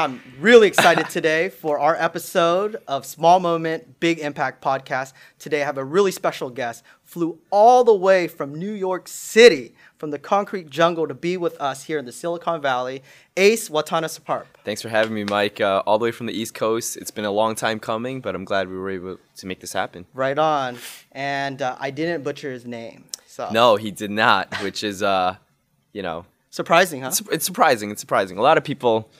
I'm really excited today for our episode of Small Moment, Big Impact podcast. Today I have a really special guest, flew all the way from New York City, from the concrete jungle to be with us here in the Silicon Valley, Ace Watanasuparp. Thanks for having me, Mike. Uh, all the way from the East Coast. It's been a long time coming, but I'm glad we were able to make this happen. Right on. And uh, I didn't butcher his name. So No, he did not, which is, uh, you know, surprising, huh? it's, it's surprising. It's surprising. A lot of people,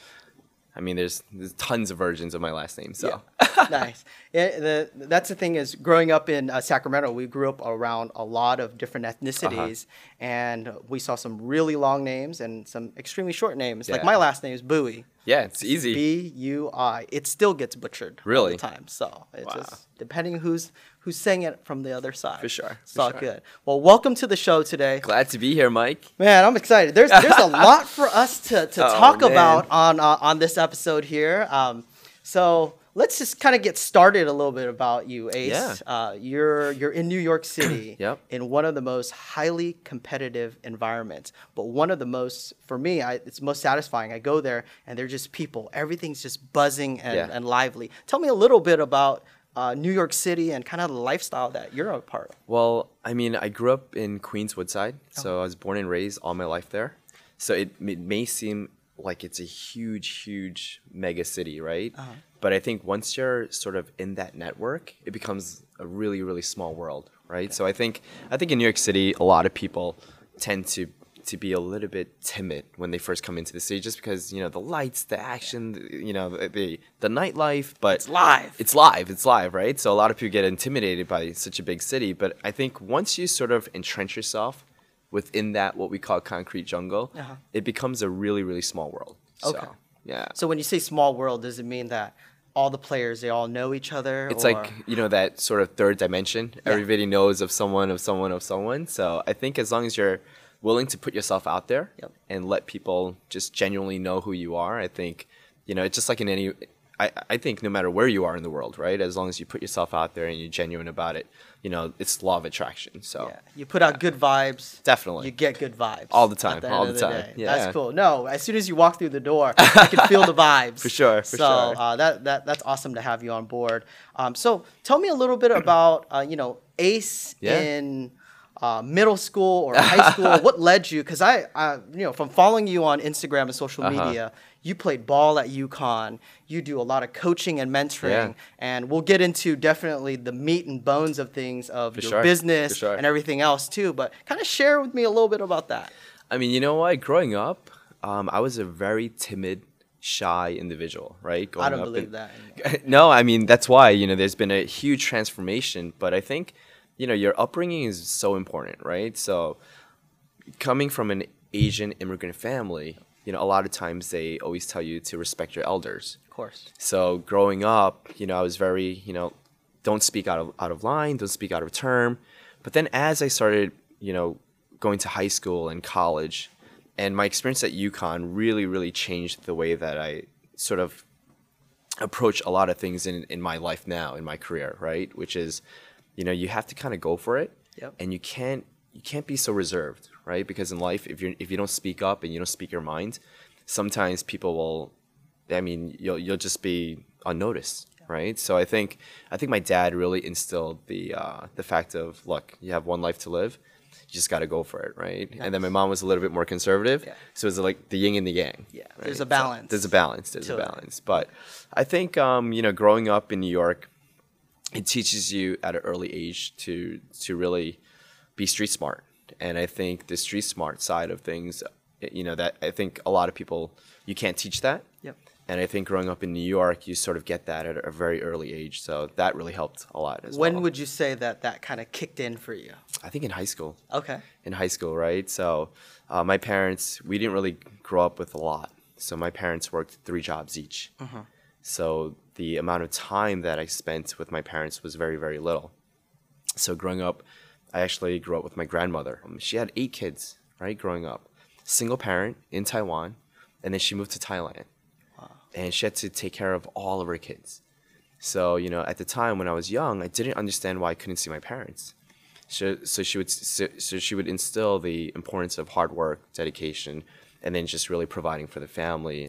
I mean, there's there's tons of versions of my last name, so. nice. Yeah, the, that's the thing is growing up in uh, Sacramento, we grew up around a lot of different ethnicities, and we saw some really long names and some extremely short names. Like my last name is Bui. Yeah, it's easy. B U I. It still gets butchered Really? all the time. So it's Wow. just depending who's who's sang it from the other side. For sure, It's for all sure. good. Well, welcome to the show today. Glad to be here, Mike. Man, I'm excited. There's there's a lot for us to, to Oh, talk man. about on uh, on this episode here. Um, so let's just kind of get started a little bit about you, Ace. Yeah. Uh, you're you're in New York City. Yep. In one of the most highly competitive environments, but one of the most for me, I, it's most satisfying. I go there and they're just people. Everything's just buzzing and, Yeah. and lively. Tell me a little bit about. Uh, New York City and kind of the lifestyle that you're a part of. Well, I mean, I grew up in Queens Woodside, Oh. so I was born and raised all my life there. So it, it may seem like it's a huge, huge mega city, right? Uh-huh. But I think once you're sort of in that network, it becomes a really, really small world, right? So I think I think in New York City, a lot of people tend to to be a little bit timid when they first come into the city, just because you know the lights, the action, the- you know the the, the nightlife, but It's live. it's live it's live right so a lot of people get intimidated by such a big city but i think once you sort of entrench yourself within that what we call concrete jungle Uh-huh. it becomes a really really small world Okay. so yeah So when you say small world, does it mean that all the players they all know each other? it's or- like you know that sort of third dimension everybody knows of someone of someone of someone so i think as long as you're willing to put yourself out there Yep. and let people just genuinely know who you are i think you know it's just like in any I, I think no matter where you are in the world right as long as you put yourself out there and you're genuine about it you know it's law of attraction so yeah, you put out good vibes. Definitely. you get good vibes All the time, end all of the time. day. Yeah. that's cool. No, as soon as you walk through the door, I can feel the vibes. For sure, for so sure. Uh, that that that's awesome to have you on board. Um, so tell me a little bit about uh, you know Ace Yeah. in. Uh, middle school or high school? what led you? Because I, I, you know, from following you on Instagram and social Uh-huh. media, you played ball at UConn. You do a lot of coaching and mentoring, Yeah. and we'll get into definitely the meat and bones of things of For your sure, business sure. and everything else too. But kind of share with me a little bit about that. I mean, you know what? Growing up, um, I was a very timid, shy individual, right? Growing I don't up believe in- that. no, I mean that's why you know there's been a huge transformation, but I think you know your upbringing is so important, right? So coming from an Asian immigrant family, you know, a lot of times they always tell you to respect your elders. Of course. So growing up, you know, I was very, you know, don't speak out of out of line, don't speak out of term. But then as I started, you know, going to high school and college, and my experience at UConn really, really changed the way that I sort of approach a lot of things in, in my life now, in my career, right? Which is, you know, you have to kind of go for it. Yep. And you can't you can't be so reserved, right? Because in life, if you if you don't speak up and you don't speak your mind, sometimes people will I mean, you'll you'll just be unnoticed, right? So I think I think my dad really instilled the uh, the fact of look, you have one life to live, you just got to go for it, right? And then my mom was a little bit more conservative, Yeah. so it's like the yin and the yang. Yeah, right? there's a So balance there's a balance. There's to a balance. But I think um, you know, growing up in New York, it teaches you at an early age to to really be street smart. And I think the street smart side of things, you know, that I think a lot of people you can't teach that. Yep. And I think growing up in New York, you sort of get that at a very early age. So that really helped a lot as When well. would you say that that kind of kicked in for you? I think in high school. Okay. In high school, right? So uh, my parents, we didn't really grow up with a lot. So my parents worked three jobs each. Uh-huh. So the amount of time that I spent with my parents was very, very little. So growing up, I actually grew up with my grandmother. Um, She had eight kids, right? Growing up, single parent in Taiwan, and then she moved to Thailand, and she had to take care of all of her kids. So you know, at the time when I was young, I didn't understand why I couldn't see my parents. So, so she would so, so she would instill the importance of hard work, dedication, and then just really providing for the family.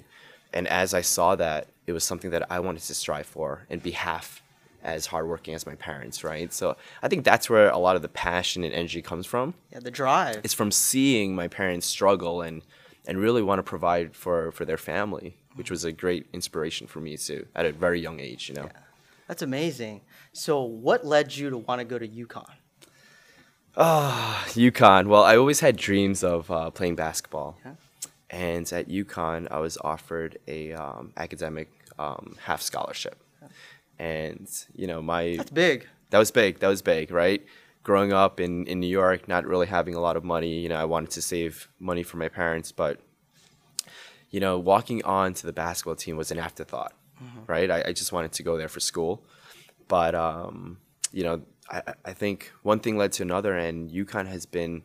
and as I saw that, it was something that I wanted to strive for and be half as hardworking as my parents, right? So I think that's where a lot of the passion and energy comes from. Yeah, the drive. It's from seeing my parents struggle and and really want to provide for for their family, which was a great inspiration for me too at a very young age, you know. That's amazing. So, what led you to want to go to UConn? UConn. Well, I always had dreams of uh, playing basketball, Yeah. and at UConn, I was offered a um, academic um, half scholarship, and you know my That's big. that was big. That was big, right? Growing up in, in New York, not really having a lot of money, you know, I wanted to save money for my parents, but you know, walking on to the basketball team was an afterthought, right? I, I just wanted to go there for school, but um, you know, I- I think one thing led to another, and UConn has been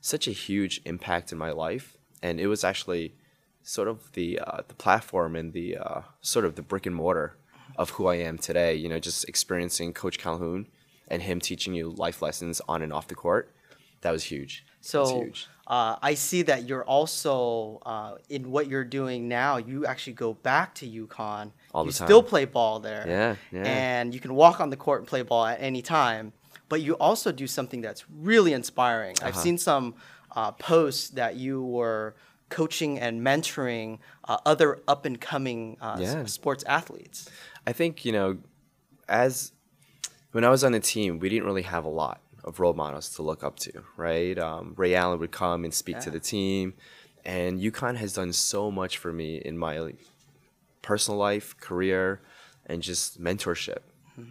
such a huge impact in my life, and it was actually sort of the uh, the platform and the uh, sort of the brick and mortar of who I am today. You know, just experiencing Coach Calhoun and him teaching you life lessons on and off the court. That was huge. That was So, huge. uh, I see that you're also uh, in what you're doing now. You actually go back to UConn. All you the still play ball there. Yeah, yeah. And you can walk on the court and play ball at any time. But you also do something that's really inspiring. I've Uh-huh. seen some uh, posts that you were coaching and mentoring uh, other up and coming uh, Yeah. sports athletes. I think you know, as when I was on the team, we didn't really have a lot of role models to look up to, right? Um, Ray Allen would come and speak to the team, and UConn has done so much for me in my personal life, career, and just mentorship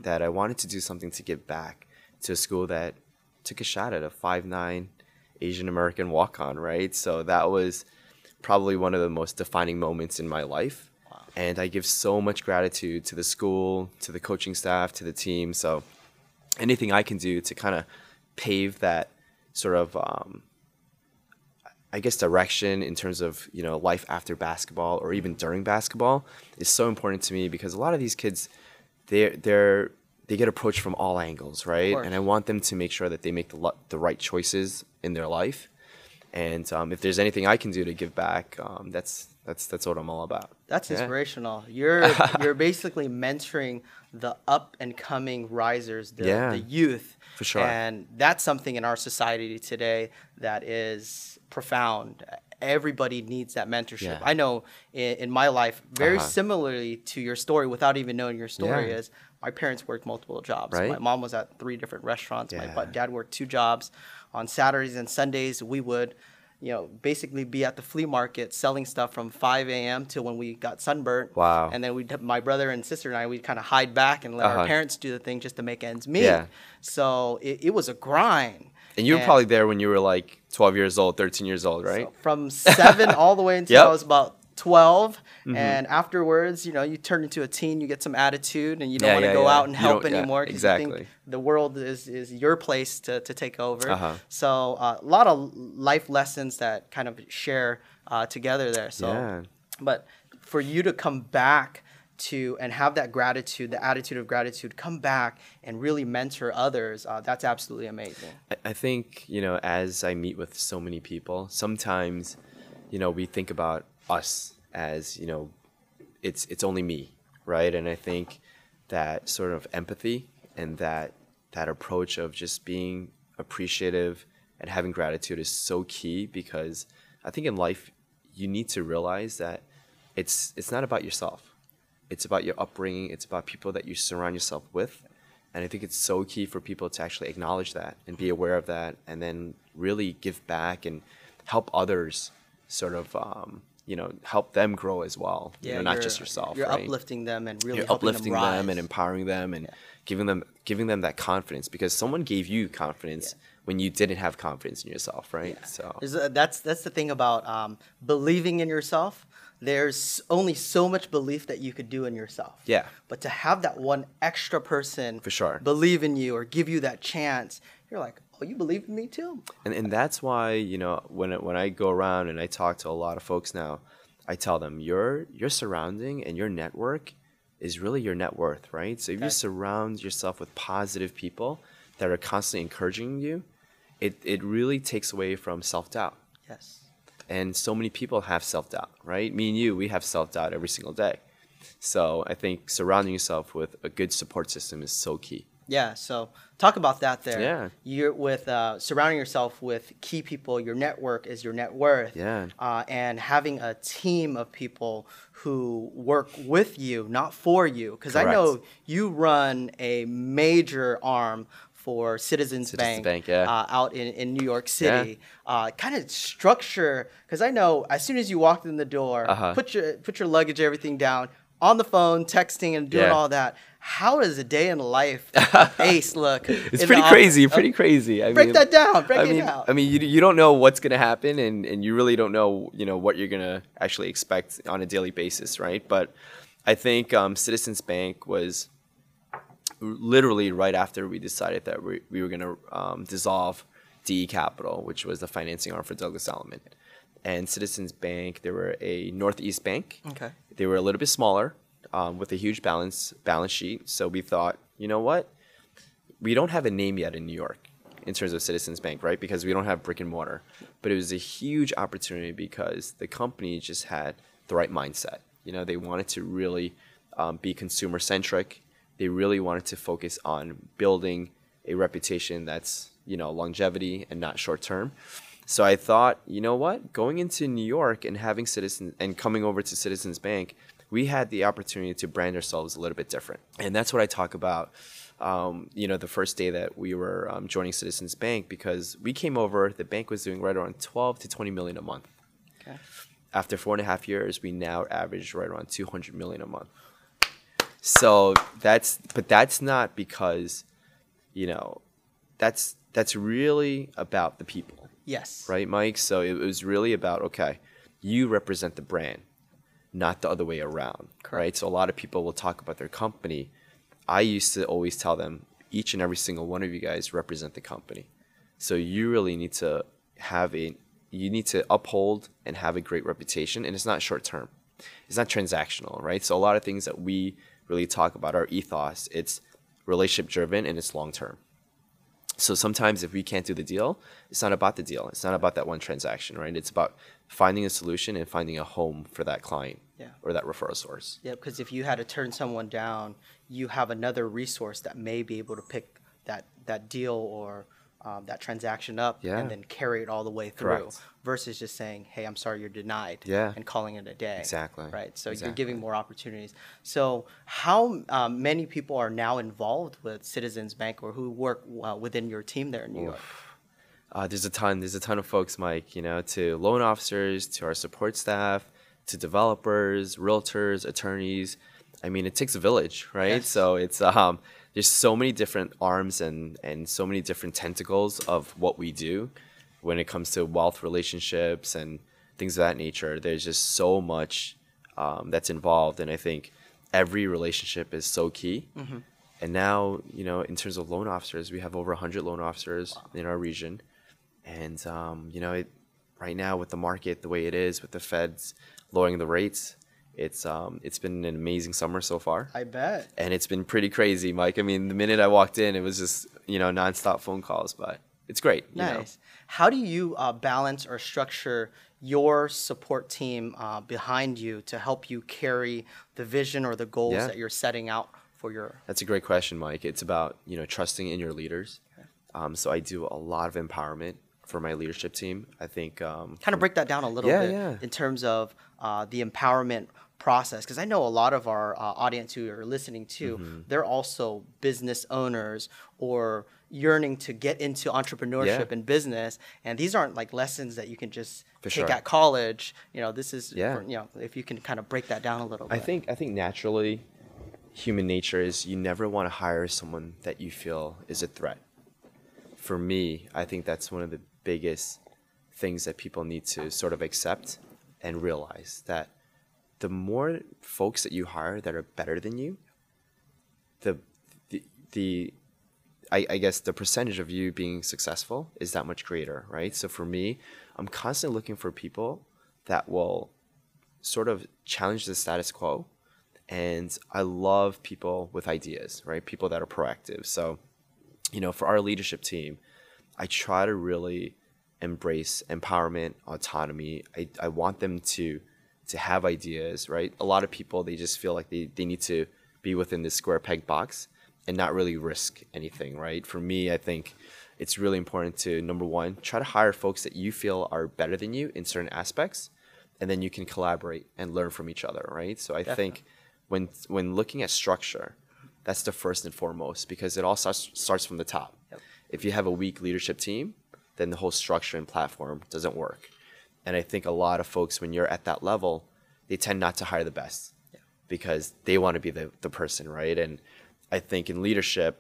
that I wanted to do something to give back to a school that took a shot at a five nine Asian American walk on, right? So that was probably one of the most defining moments in my life. And I give so much gratitude to the school, to the coaching staff, to the team. So anything I can do to kind of pave that sort of um, I guess direction in terms of you know life after basketball or even during basketball is so important to me because a lot of these kids they're they're they get approached from all angles right and I want them to make sure that they make the the right choices in their life and um, if there's anything I can do to give back um, that's that's that's what I'm all about That's Yeah. inspirational. You're you're basically mentoring the up and coming risers, the, Yeah. the youth. For sure. And that's something in our society today that is profound. Everybody needs that mentorship. Yeah. I know in, in my life, very Uh-huh. similarly to your story, without even knowing your story, Yeah. is my parents worked multiple jobs. Right. My mom was at three different restaurants. My dad worked two jobs. On Saturdays and Sundays, we would, you know, basically be at the flea market selling stuff from 5 a.m. till when we got sunburnt. Wow. And then we, my brother and sister and I, we'd kind of hide back and let our Uh-huh. parents do the thing just to make ends meet. Yeah. So it, it was a grind. and you were probably there when you were like 12 years old 13 years old right So from seven all the way until Yep. I was about 12. And afterwards, you know, you turn into a teen, you get some attitude, and you don't Yeah, want to yeah, go yeah. out and help anymore because you think the world is, is your place to, to take over. Uh-huh. So uh, a lot of life lessons that kind of share uh, together there. So, but for you to come back to and have that gratitude, the attitude of gratitude, come back and really mentor others, uh, that's absolutely amazing. I- I think, you know, as I meet with so many people, sometimes, you know, we think about us as, you know, it's it's only me, right? And I think that sort of empathy and that that approach of just being appreciative and having gratitude is so key because I think in life you need to realize that it's it's not about yourself. It's about your upbringing, it's about people that you surround yourself with. And I think it's so key for people to actually acknowledge that and be aware of that and then really give back and help others sort of um, you know, help them grow as well. you know, not just yourself. You're right? uplifting them and really you're uplifting them, them, and empowering them and giving them giving them that confidence because someone gave you confidence when you didn't have confidence in yourself, right? So a, that's that's the thing about um, believing in yourself. There's only so much belief that you could do in yourself. Yeah. But to have that one extra person For sure. believe in you or give you that chance, you're like, oh, you believe in me too. and and that's why you know when when I go around and I talk to a lot of folks now, I tell them your your surrounding and your network is really your net worth, right? So if you surround yourself with positive people that are constantly encouraging you, it it really takes away from self doubt. Yes. And so many people have self doubt, right? Me and you, we have self doubt every single day. So I think surrounding yourself with a good support system is so key. Yeah, so talk about that there. Yeah. You're with uh, surrounding yourself with key people. Your network is your net worth. Yeah. Uh, and having a team of people who work with you, not for you. Because I know you run a major arm for Citizens, Citizens Bank, Bank, yeah. uh, out in, in New York City. Uh, kind of structure, because I know as soon as you walked in the door, Uh-huh. put your put your luggage, everything down on the phone, texting and doing Yeah. all that. How does a day in life Ace look? It's pretty crazy, office? pretty crazy. I break mean, that down. Break I it mean, down. I mean, you, you don't know what's gonna happen, and, and you really don't know, you know, what you're gonna actually expect on a daily basis, right? But I think um, Citizens Bank was literally right after we decided that we, we were gonna um, dissolve DE Capital, which was the financing arm for Douglas Elliman, and Citizens Bank. They were a Northeast bank. Okay. They were a little bit smaller, um, with a huge balance balance sheet. So we thought, you know what? we don't have a name yet in New York in terms of Citizens Bank, right? Because we don't have brick and mortar. But it was a huge opportunity because the company just had the right mindset. You know, they wanted to really um, be consumer centric. They really wanted to focus on building a reputation that's you know longevity and not short term. So I thought, you know what, going into New York and having Citizens and coming over to Citizens Bank, we had the opportunity to brand ourselves a little bit different, and that's what I talk about um, you know, the first day that we were um, joining Citizens Bank because we came over, the bank was doing right around 12 to 20 million a month. Okay. After four and a half years, we now average right around 200 million a month. So that's, but that's not because, you know, that's that's really about the people, Yes. right, Mike? So it was really about okay, you represent the brand, not the other way around, right? Correct. So a lot of people will talk about their company. I used to always tell them, each and every single one of you guys represent the company. So you really need to have a, you need to uphold and have a great reputation, and it's not short term. It's not transactional, right? So a lot of things that we really talk about our ethos, it's relationship driven and it's long term. So sometimes if we can't do the deal, it's not about the deal. It's not about that one transaction, right? It's about finding a solution and finding a home for that client Yeah. or that referral source. Yeah, because if you had to turn someone down, you have another resource that may be able to pick that that deal or um, that transaction up Yeah. and then carry it all the way through. Correct. Versus just saying, "Hey, I'm sorry, you're denied," Yeah. and calling it a day. Exactly. Right. So you're giving more opportunities. So how um, many people are now involved with Citizens Bank or who work uh, within your team there in New York? Uh, there's a ton. There's a ton of folks, Mike. You know, to loan officers, to our support staff, to developers, realtors, attorneys. I mean, it takes a village, right? Yes. So it's um, there's so many different arms and and so many different tentacles of what we do when it comes to wealth relationships and things of that nature. There's just so much um, that's involved, and I think every relationship is so key. And now, you know, in terms of loan officers, we have over 100 loan officers in our region. And, um, you know, it, right now with the market the way it is, with the feds lowering the rates, it's, um, it's been an amazing summer so far. I bet. And it's been pretty crazy, Mike. I mean, the minute I walked in, it was just, you know, nonstop phone calls, but it's great. you know. Nice. How do you uh, balance or structure your support team uh, behind you to help you carry the vision or the goals Yeah. that you're setting out for your? That's a great question, Mike. It's about you know trusting in your leaders. Okay. Um, so I do a lot of empowerment for my leadership team. I think um, Kind of break that down a little Yeah, bit yeah. in terms of uh, the empowerment process because I know a lot of our uh, audience who are listening to Mm-hmm. they're also business owners or yearning to get into entrepreneurship Yeah. and business and these aren't like lessons that you can just For take sure. at college you know this is Yeah. for, you know if you can kind of break that down a little bit I think I think naturally, human nature is you never want to hire someone that you feel is a threat. For me, I think that's one of the biggest things that people need to sort of accept and realize that the more folks that you hire that are better than you, the the, the I, I guess the percentage of you being successful is that much greater, right? So for me, I'm constantly looking for people that will sort of challenge the status quo. And I love people with ideas, right? People that are proactive. So, you know, for our leadership team, I try to really embrace empowerment, autonomy. I, I want them to to have ideas, right? A lot of people they just feel like they, they need to be within this square peg box and not really risk anything, right? For me, I think it's really important to number one, try to hire folks that you feel are better than you in certain aspects, and then you can collaborate and learn from each other, right? So I think when when looking at structure, that's the first and foremost because it all starts starts from the top. Yep. If you have a weak leadership team, then the whole structure and platform doesn't work. And I think a lot of folks, when you're at that level, they tend not to hire the best because they want to be the, the person, right? And I think in leadership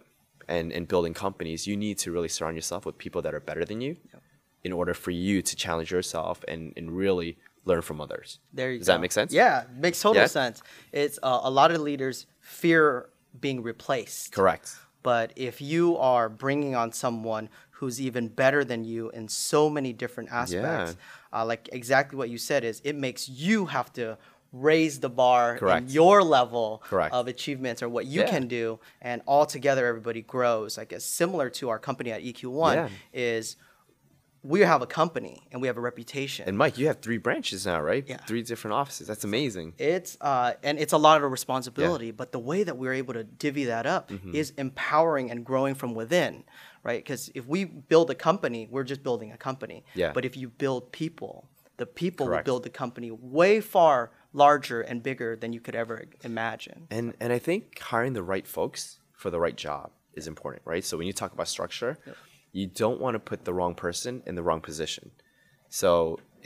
and, and building companies, you need to really surround yourself with people that are better than you in order for you to challenge yourself and, and really learn from others. There you Does go. that make sense? Yeah, makes total Yeah? sense. It's uh, a lot of leaders fear being replaced. Correct. But if you are bringing on someone who's even better than you in so many different aspects, uh, like exactly what you said is it makes you have to raise the bar Correct. in your level Correct. of achievements or what you Yeah. can do and all together everybody grows i guess similar to our company at eq1 Yeah. is we have a company and we have a reputation And Mike, you have three branches now, right? Yeah. Three different offices. That's amazing. It's uh, and it's a lot of responsibility, yeah. but the way that we're able to divvy that up Mm-hmm. is empowering and growing from within, right? Because if we build a company, we're just building a company. Yeah. But if you build people, the people Correct. will build the company way far larger and bigger than you could ever imagine. And and I think hiring the right folks for the right job is important, right? So when you talk about structure, you don't want to put the wrong person in the wrong position. So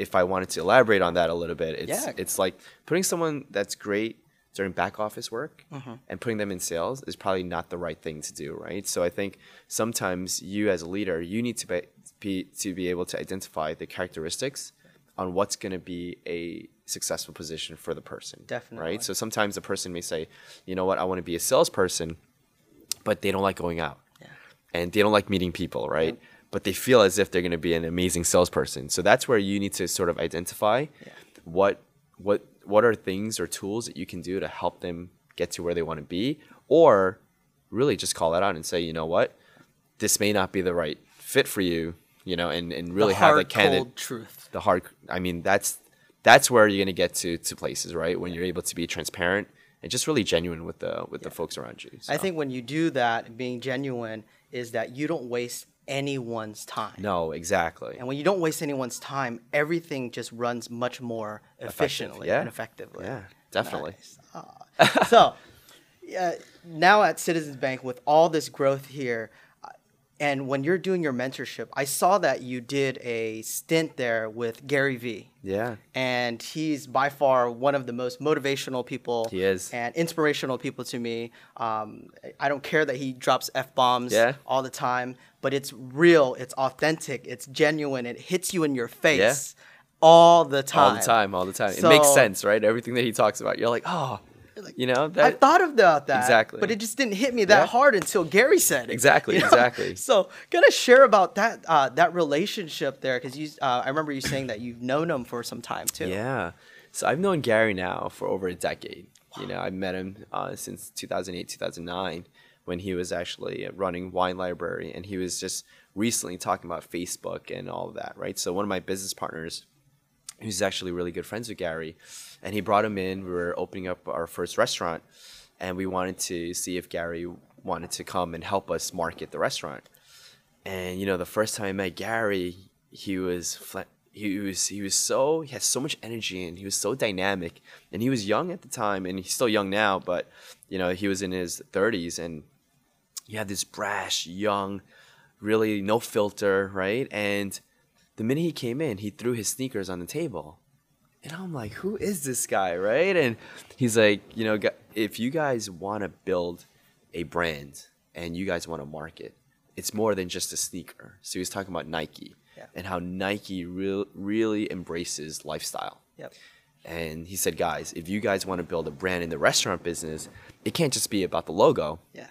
if I wanted to elaborate on that a little bit, it's Yeah. it's like putting someone that's great during back office work Mm-hmm. and putting them in sales is probably not the right thing to do, right? So I think sometimes you as a leader, you need to be, be to be able to identify the characteristics on what's going to be a successful position for the person. Definitely. Right? So sometimes the person may say, "You know what? I want to be a salesperson," but they don't like going out. Yeah. And they don't like meeting people, right? But they feel as if they're going to be an amazing salesperson. So that's where you need to sort of identify what what what are things or tools that you can do to help them get to where they want to be or really just call that out and say, "You know what? This may not be the right fit for you." You know, and, and really the have hard, the candidate cold truth. the hard i mean that's that's where you're going to get to to places right when you're able to be transparent and just really genuine with the with the folks around you I think when you do that, being genuine is that you don't waste anyone's time. no exactly And when you don't waste anyone's time, everything just runs much more efficiently yeah. and effectively. yeah definitely Nice. Ah. so, uh, now at Citizens Bank, with all this growth here, and when you're doing your mentorship, I saw that you did a stint there with Gary Vee. yeah And he's by far one of the most motivational people. He is. And inspirational people to me. Um, I don't care that he drops F bombs Yeah. all the time, but it's real, it's authentic, it's genuine, it hits you in your face Yeah. all the time. all the time all the time it makes sense right everything that he talks about you're like oh you know that I thought about that, Exactly. but it just didn't hit me that Yeah. hard until Gary said it. Exactly, exactly. So, gonna share about that uh, that relationship there because you, uh, I remember you saying that you've known him for some time too. Yeah. So I've known Gary now for over a decade. You know, I met him uh, since 2008, 2009, when he was actually running Wine Library, and he was just recently talking about Facebook and all of that, right? So one of my business partners, who's actually really good friends with Gary, and he brought him in. We were opening up our first restaurant, and we wanted to see if Gary wanted to come and help us market the restaurant. And you know, the first time I met Gary, he was fla- he was he was so he had so much energy and he was so dynamic and he was young at the time and he's still young now, but you know, he was in his 30s and he had this brash, young, really no filter, right? And the minute he came in, he threw his sneakers on the table. And I'm like, who is this guy, right? And he's like, you know, if you guys want to build a brand and you guys want to market, it's more than just a sneaker. So he was talking about Nike Yeah. and how Nike real, really embraces lifestyle. Yep. And he said, guys, if you guys want to build a brand in the restaurant business, it can't just be about the logo Yeah.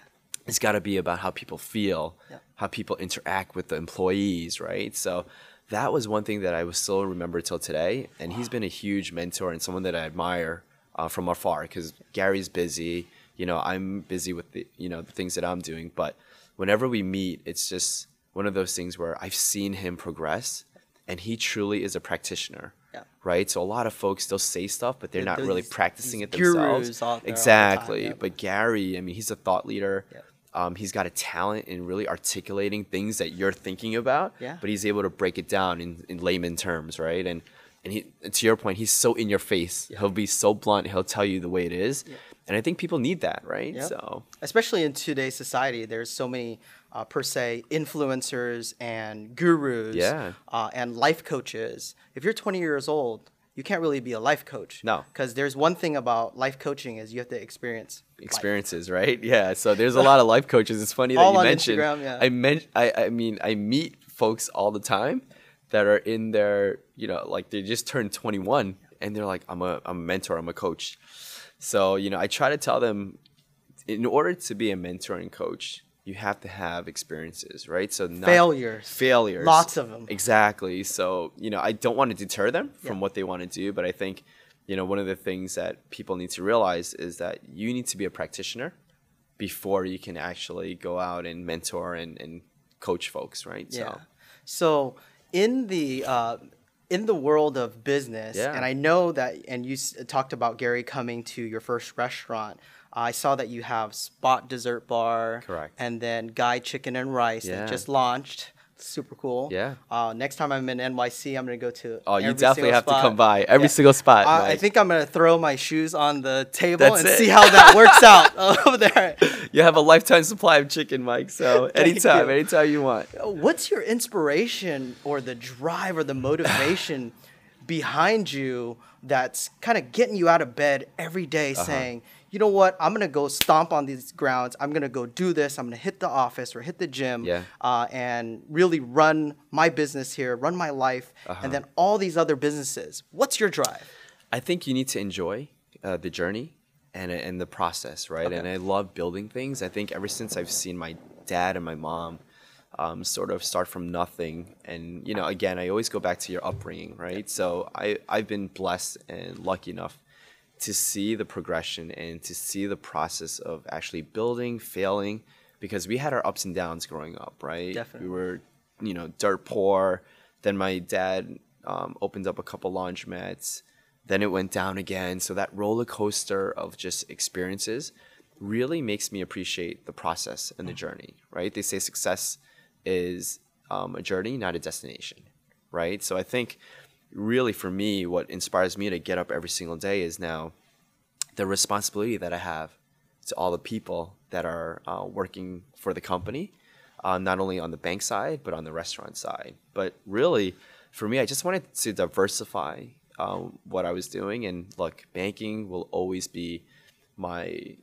it's got to be about how people feel, Yeah. how people interact with the employees, right? So that was one thing that I will still remember till today. And he's been a huge mentor and someone that I admire uh, from afar because Gary's busy. You know, I'm busy with the you know the things that I'm doing, but whenever we meet, it's just one of those things where I've seen him progress, and he truly is a practitioner. Yeah. Right. So a lot of folks they'll say stuff, but they're Yeah, not really practicing it themselves. gurus out there all the time, exactly. yeah. But Gary, I mean, he's a thought leader. Yeah. Um, he's got a talent in really articulating things that you're thinking about. Yeah. But he's able to break it down in, in layman terms, right? And and he to your point, he's so in your face. He'll be so blunt. He'll tell you the way it is. And I think people need that, right? Yep. So especially in today's society there's so many uh, per se influencers and gurus Yeah. uh, and life coaches if you're 20 years old you can't really be a life coach No. because there's one thing about life coaching is you have to experience life. experiences, right? Yeah. So there's a lot of life coaches. It's funny that you on mentioned. Instagram, yeah. I meant. I. I mean, I meet folks all the time that are in their, you know, like they just turned 21 and they're like, I'm a, I'm a mentor. I'm a coach. So you know, I try to tell them, in order to be a mentor and coach, you have to have experiences, right? So not, failures failures Lots of 'em. exactly so you know i don't want to deter them from Yeah. what they want to do but i think you know one of the things that people need to realize is that you need to be a practitioner before you can actually go out and mentor and, and coach folks right Yeah. so So in the uh, in the world of business, Yeah. and I know that, and you s- talked about Gary coming to your first restaurant. I saw that you have Spot Dessert Bar, Correct. and then Guy Chicken and Rice Yeah. that just launched. Super cool. Yeah. Uh, next time I'm in NYC, I'm gonna go to. oh you definitely have to come by every Yeah. single spot I, I think I'm gonna throw my shoes on the table That's and it. see how that works out over there. you have a lifetime supply of chicken mike so anytime you. anytime you want What's your inspiration or the drive or the motivation behind you that's kind of getting you out of bed every day Uh-huh. saying, you know what, I'm to go stomp on these grounds. I'm to go do this. I'm to hit the office or hit the gym Yeah. uh, and really run my business here, run my life, Uh-huh. and then all these other businesses. What's your drive? I think you need to enjoy uh, the journey and and the process, right? Okay. And I love building things. I think ever since I've seen my dad and my mom um, sort of start from nothing, and you know, again, I always go back to your upbringing, right? So I I've been blessed and lucky enough to see the progression and to see the process of actually building, failing, because we had our ups and downs growing up, right? Definitely. We were, you know, dirt poor. Then my dad um, opened up a couple laundromats. Then it went down again. So that roller coaster of just experiences really makes me appreciate the process and the journey, right? They say success is um, a journey, not a destination, right? So I think really for me, what inspires me to get up every single day is now the responsibility that I have to all the people that are uh, working for the company, uh, not only on the bank side, but on the restaurant side. But really, for me, I just wanted to diversify um, what I was doing. And look, banking will always be my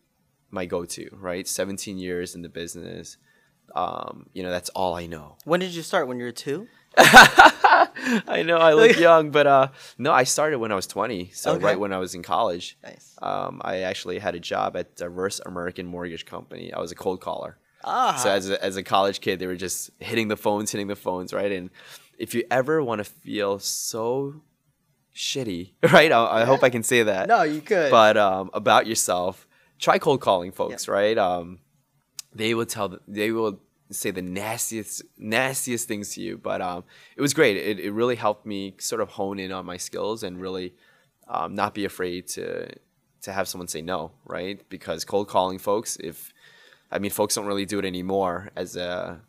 my go-to, right? 17 years in the business. Um, you know, that's all I know. When did you start? When you were two? I know I look young, but uh, no, I started when I was 20. So Okay. right when I was in college. Nice. Um, I actually had a job at Diverse American Mortgage Company. I was a cold caller. Ah. So as a, as a college kid, they were just hitting the phones, hitting the phones, right? And if you ever want to feel so shitty, right? I, I hope I can say that. No, you could. But um, about yourself, try cold calling folks, right? Um, they will tell, they will say the nastiest, nastiest things to you. But um, it was great. It, it really helped me sort of hone in on my skills and really um, not be afraid to to have someone say no, right? Because cold calling folks, if I mean, folks don't really do it anymore as a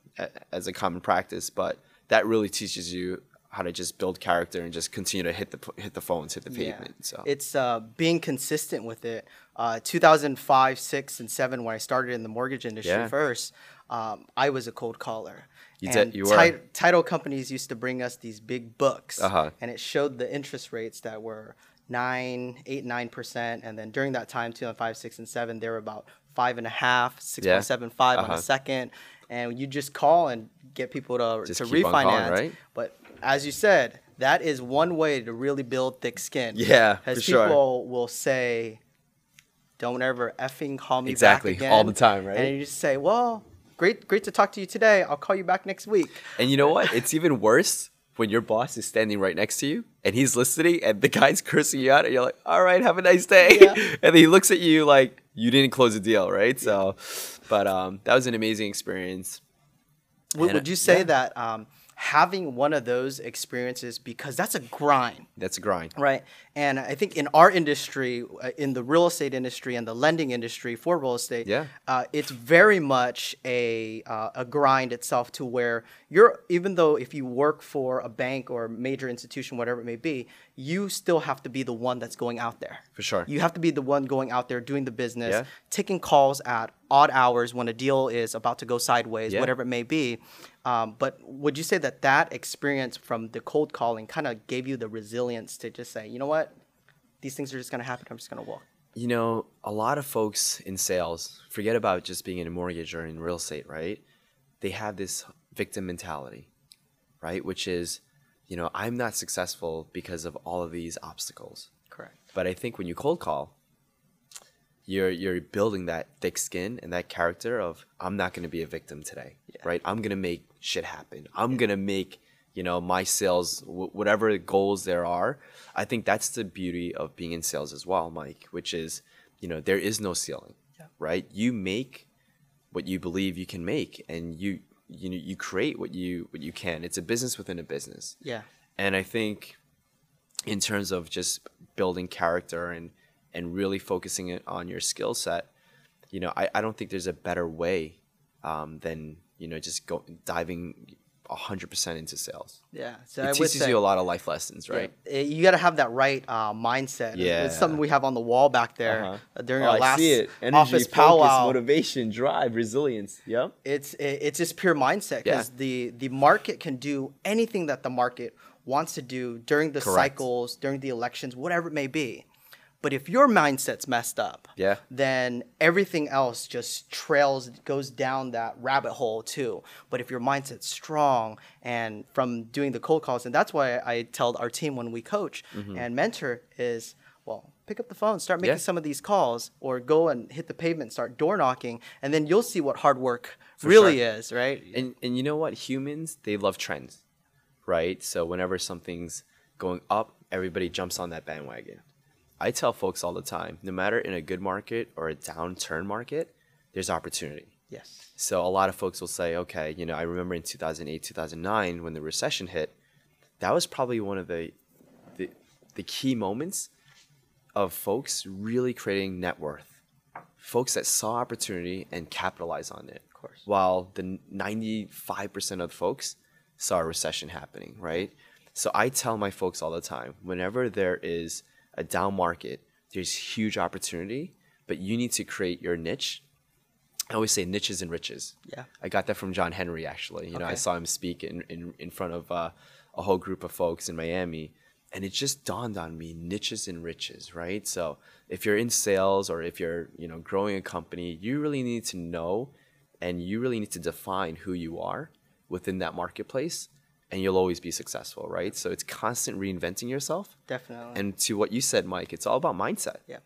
as a common practice, but that really teaches you how to just build character and just continue to hit the hit the phones, hit the pavement. So It's uh, being consistent with it. Uh, 2005, 6, and 7, when I started in the mortgage industry Yeah. first, um, I was a cold caller. You did- And you were. tit- title companies used to bring us these big books, Uh-huh. and it showed the interest rates that were 9, 8, 9%. And then during that time, 2005, 6, and 7, they were about 5.5, 6.75 on Uh-huh. a second. And you just call and get people to, Just to on calling, refinance. right? But as you said, that is one way to really build thick skin. Yeah, Because for sure. people will say, don't ever effing call me Exactly, back again. all the time, right? And you just say, well, great, great to talk to you today. I'll call you back next week. And you know what? It's even worse when your boss is standing right next to you and he's listening and the guy's cursing you out and you're like, all right, have a nice day. Yeah. and then he looks at you like you didn't close the deal, right? So, but um, that was an amazing experience. Would, And, would you say yeah. that um, having one of those experiences because that's a grind. That's a grind. Right. And I think in our industry, uh, in the real estate industry and the lending industry for real estate, Yeah. uh, it's very much a, uh, a grind itself to where you're, even though if you work for a bank or a major institution, whatever it may be, you still have to be the one that's going out there. For sure. You have to be the one going out there doing the business, Yeah. taking calls at odd hours when a deal is about to go sideways, Yeah. whatever it may be. Um, but would you say that that experience from the cold calling kind of gave you the resilience to just say, you know what, these things are just going to happen. I'm just going to walk. You know, a lot of folks in sales forget about just being in a mortgage or in real estate, right? They have this victim mentality, right? Which is, you know, I'm not successful because of all of these obstacles. Correct. But I think when you cold call, you're you're building that thick skin and that character of I'm not going to be a victim today, Yeah. right? I'm going to make shit happen. I'm going to make you know my sales w- whatever goals there are. I think that's the beauty of being in sales as well, Mike. Which is you know there is no ceiling, Yeah. right? You make what you believe you can make, and you you know you create what you what you can. It's a business within a business. Yeah. And I think in terms of just building character and and really focusing it on your skill set, you know, I, I don't think there's a better way um, than you know just go diving hundred percent into sales. Yeah. So It I teaches say, you a lot of life lessons, right? eh, you got to have that right uh, mindset. Yeah. It's something we have on the wall back there Uh-huh. uh, during Oh, our I last see it. Energy, office focus, powwow. motivation, drive, resilience. Yep. it's it, it's just pure mindset Yeah. because the the market can do anything that the market wants to do during the Correct. cycles during the elections whatever it may be but if your mindset's messed up Yeah. then everything else just trails goes down that rabbit hole too but if your mindset's strong and from doing the cold calls and that's why i tell our team when we coach and mentor is well pick up the phone start making Mm-hmm. Yeah. some of these calls or go and hit the pavement start door knocking and then you'll see what hard work really sure. is right And and you know what? Humans they love trends, right? So whenever something's going up, everybody jumps on that bandwagon. I tell folks all the time, no matter in a good market or a downturn market, there's opportunity. yes So a lot of folks will say, okay, you know, I remember in 2008, 2009 when the recession hit, that was probably one of the the, the key moments of folks really creating net worth. Folks that saw opportunity and capitalize on it. Of course. While the 95% of folks saw a recession happening, right? So I tell my folks all the time, whenever there is a down market, there's huge opportunity, but you need to create your niche I always say niches and riches. Yeah. I got that from John Henry actually. You know, I saw him speak in, in, in front of uh, a whole group of folks in Miami. And it just dawned on me niches and riches, right? So if you're in sales or if you're, you know, growing a company, you really need to know and you really need to define who you are within that marketplace and you'll always be successful, right? So it's constant reinventing yourself. definitely And to what you said, Mike, it's all about mindset yeah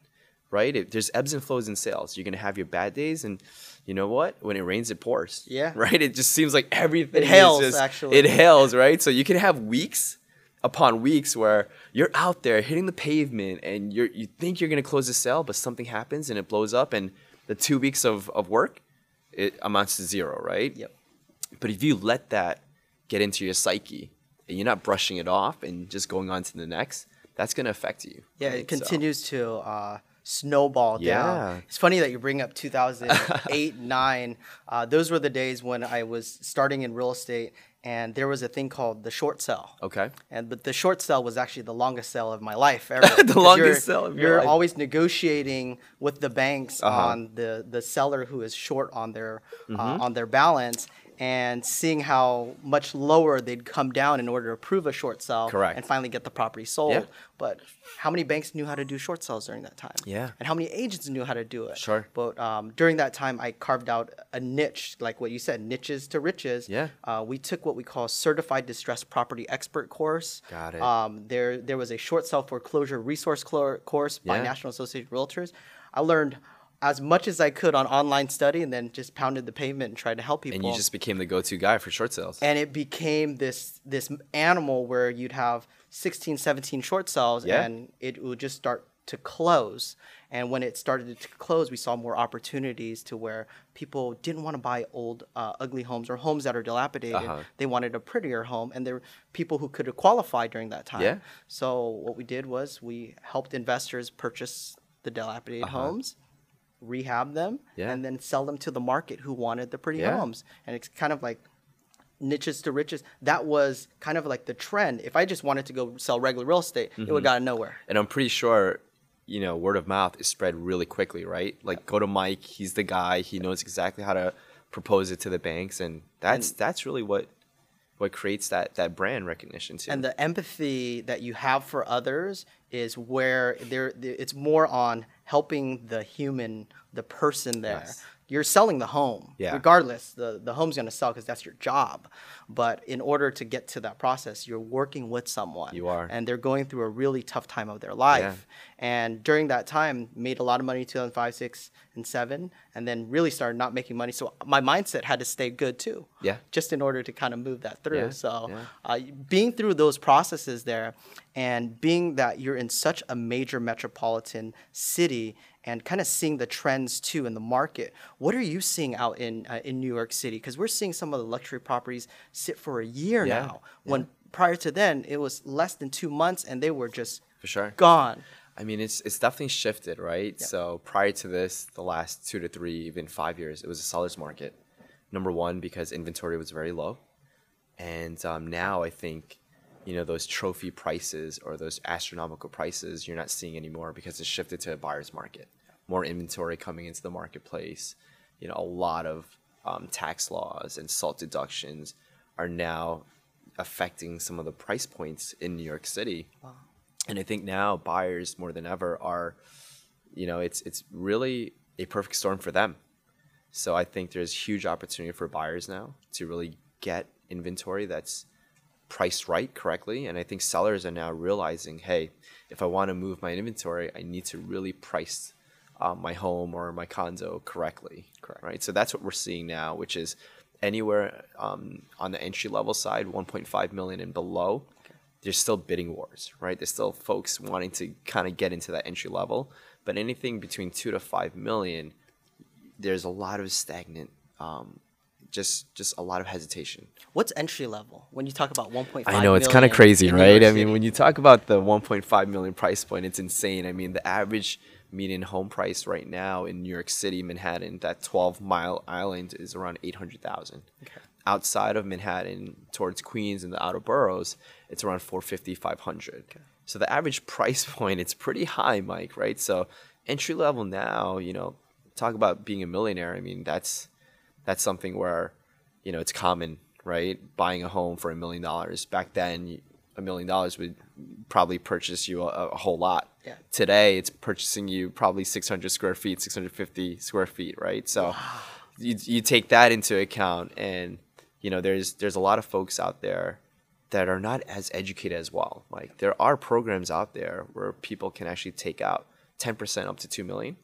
right? If there's ebbs and flows in sales. You're gonna have your bad days, and you know what? When it rains, it pours. Yeah. Right. It just seems like everything. It hails, just, actually. It hails, right? So you can have weeks upon weeks where you're out there hitting the pavement, and you're you think you're gonna close the sale, but something happens and it blows up, and the two weeks of of work, it amounts to zero, right? yep But if you let that get into your psyche, and you're not brushing it off and just going on to the next, that's gonna affect you. Yeah, right? it So- continues to uh, snowball Yeah. down. It's funny that you bring up 2008, 9. Uh, those were the days when I was starting in real estate, and there was a thing called the short sell. Okay. And but the short sell was actually the longest sell of my life ever. The longest you're, sell of your You're life. always negotiating with the banks Uh-huh. on the the seller who is short on their Mm-hmm. uh, on their balance. And seeing how much lower they'd come down in order to approve a short sell Correct. and finally get the property sold. Yeah. But how many banks knew how to do short sales during that time? Yeah. And how many agents knew how to do it? Sure. But um, during that time, I carved out a niche, like what you said, niches to riches. Yeah. Uh, we took what we call certified distressed property expert course. Got it. Um, there, there was a short sale foreclosure resource clo- course by Yeah. National Association of Realtors. I learned as much as I could on online study, and then just pounded the pavement and tried to help people and you just became the go-to guy for short sales. and it became this this animal where you'd have 16 17 short sales Yeah. and it would just start to close. And when it started to close, we saw more opportunities to where people didn't want to buy old, uh, ugly homes or homes that are dilapidated. Uh-huh. They wanted a prettier home, and there were people who could qualify during that time. Yeah. So what we did was we helped investors purchase the dilapidated homes, rehab them. Yeah. and then sell them to the market who wanted the pretty Yeah. homes. And it's kind of like niches to riches. That was kind of like the trend. If I just wanted to go sell regular real estate, it Mm-hmm. would got nowhere. and I'm pretty sure, you know, word of mouth is spread really quickly, right? Like go to Mike, he's the guy, he knows exactly how to propose it to the banks, and that's that's really what what creates that that brand recognition too. And the empathy that you have for others is where there- it's more on helping the human, the person there. You're selling the home, Yeah. regardless. The the home's gonna sell because that's your job. But in order to get to that process, you're working with someone. You are. and they're going through a really tough time of their life. Yeah. And during that time, made a lot of money 2005, six, and seven, and then really started not making money. So my mindset had to stay good too. Yeah. Just in order to kind of move that through. Yeah, So yeah. uh, being through those processes there, and being that you're in such a major metropolitan city, and kind of seeing the trends too in the market. What are you seeing out in uh, in New York City? Because we're seeing some of the luxury properties sit for a year Yeah, now. When prior to then it was less than two months, and they were just For sure. gone. I mean, it's it's definitely shifted, right? So prior to this, the last two to three, even five years, it was a seller's market. Number one, because inventory was very low, and um, now I think, you know, those trophy prices or those astronomical prices you're not seeing anymore because it's shifted to a buyer's market. More inventory coming into the marketplace. You know, a lot of um, tax laws and salt deductions are now affecting some of the price points in New York City. And I think now buyers more than ever are, you know, it's it's really a perfect storm for them. So I think there's huge opportunity for buyers now to really get inventory that's priced right correctly. And I think sellers are now realizing, hey, if I want to move my inventory, I need to really price um, my home or my condo correctly. Correct. Right. So that's what we're seeing now, which is anywhere um, on the entry level side, 1.5 million and below. There's still bidding wars, right? There's still folks wanting to kind of get into that entry level, but anything between two to five million, there's a lot of stagnant, um, just just a lot of hesitation. What's entry level when you talk about 1.5? I know it's kind of crazy, right? I mean, when you talk about the 1.5 million price point, it's insane. I mean, the average median home price right now in New York City, Manhattan, that 12 mile island is around 800,000. Okay. Outside of Manhattan, towards Queens and the outer boroughs, it's around 450, 500. So the average price point, it's pretty high, Mike, right? So entry level now, you know, talk about being a millionaire. I mean, that's that's something where you know it's common right? Buying a home for a million dollars. Back then a million dollars would probably purchase you a, a whole lot. Yeah. today it's purchasing you probably 600 square feet 650 square feet right? So you, you take that into account and you know there's there's a lot of folks out there that are not as educated as well. Like there are programs out there where people can actually take out 10% up to 2 million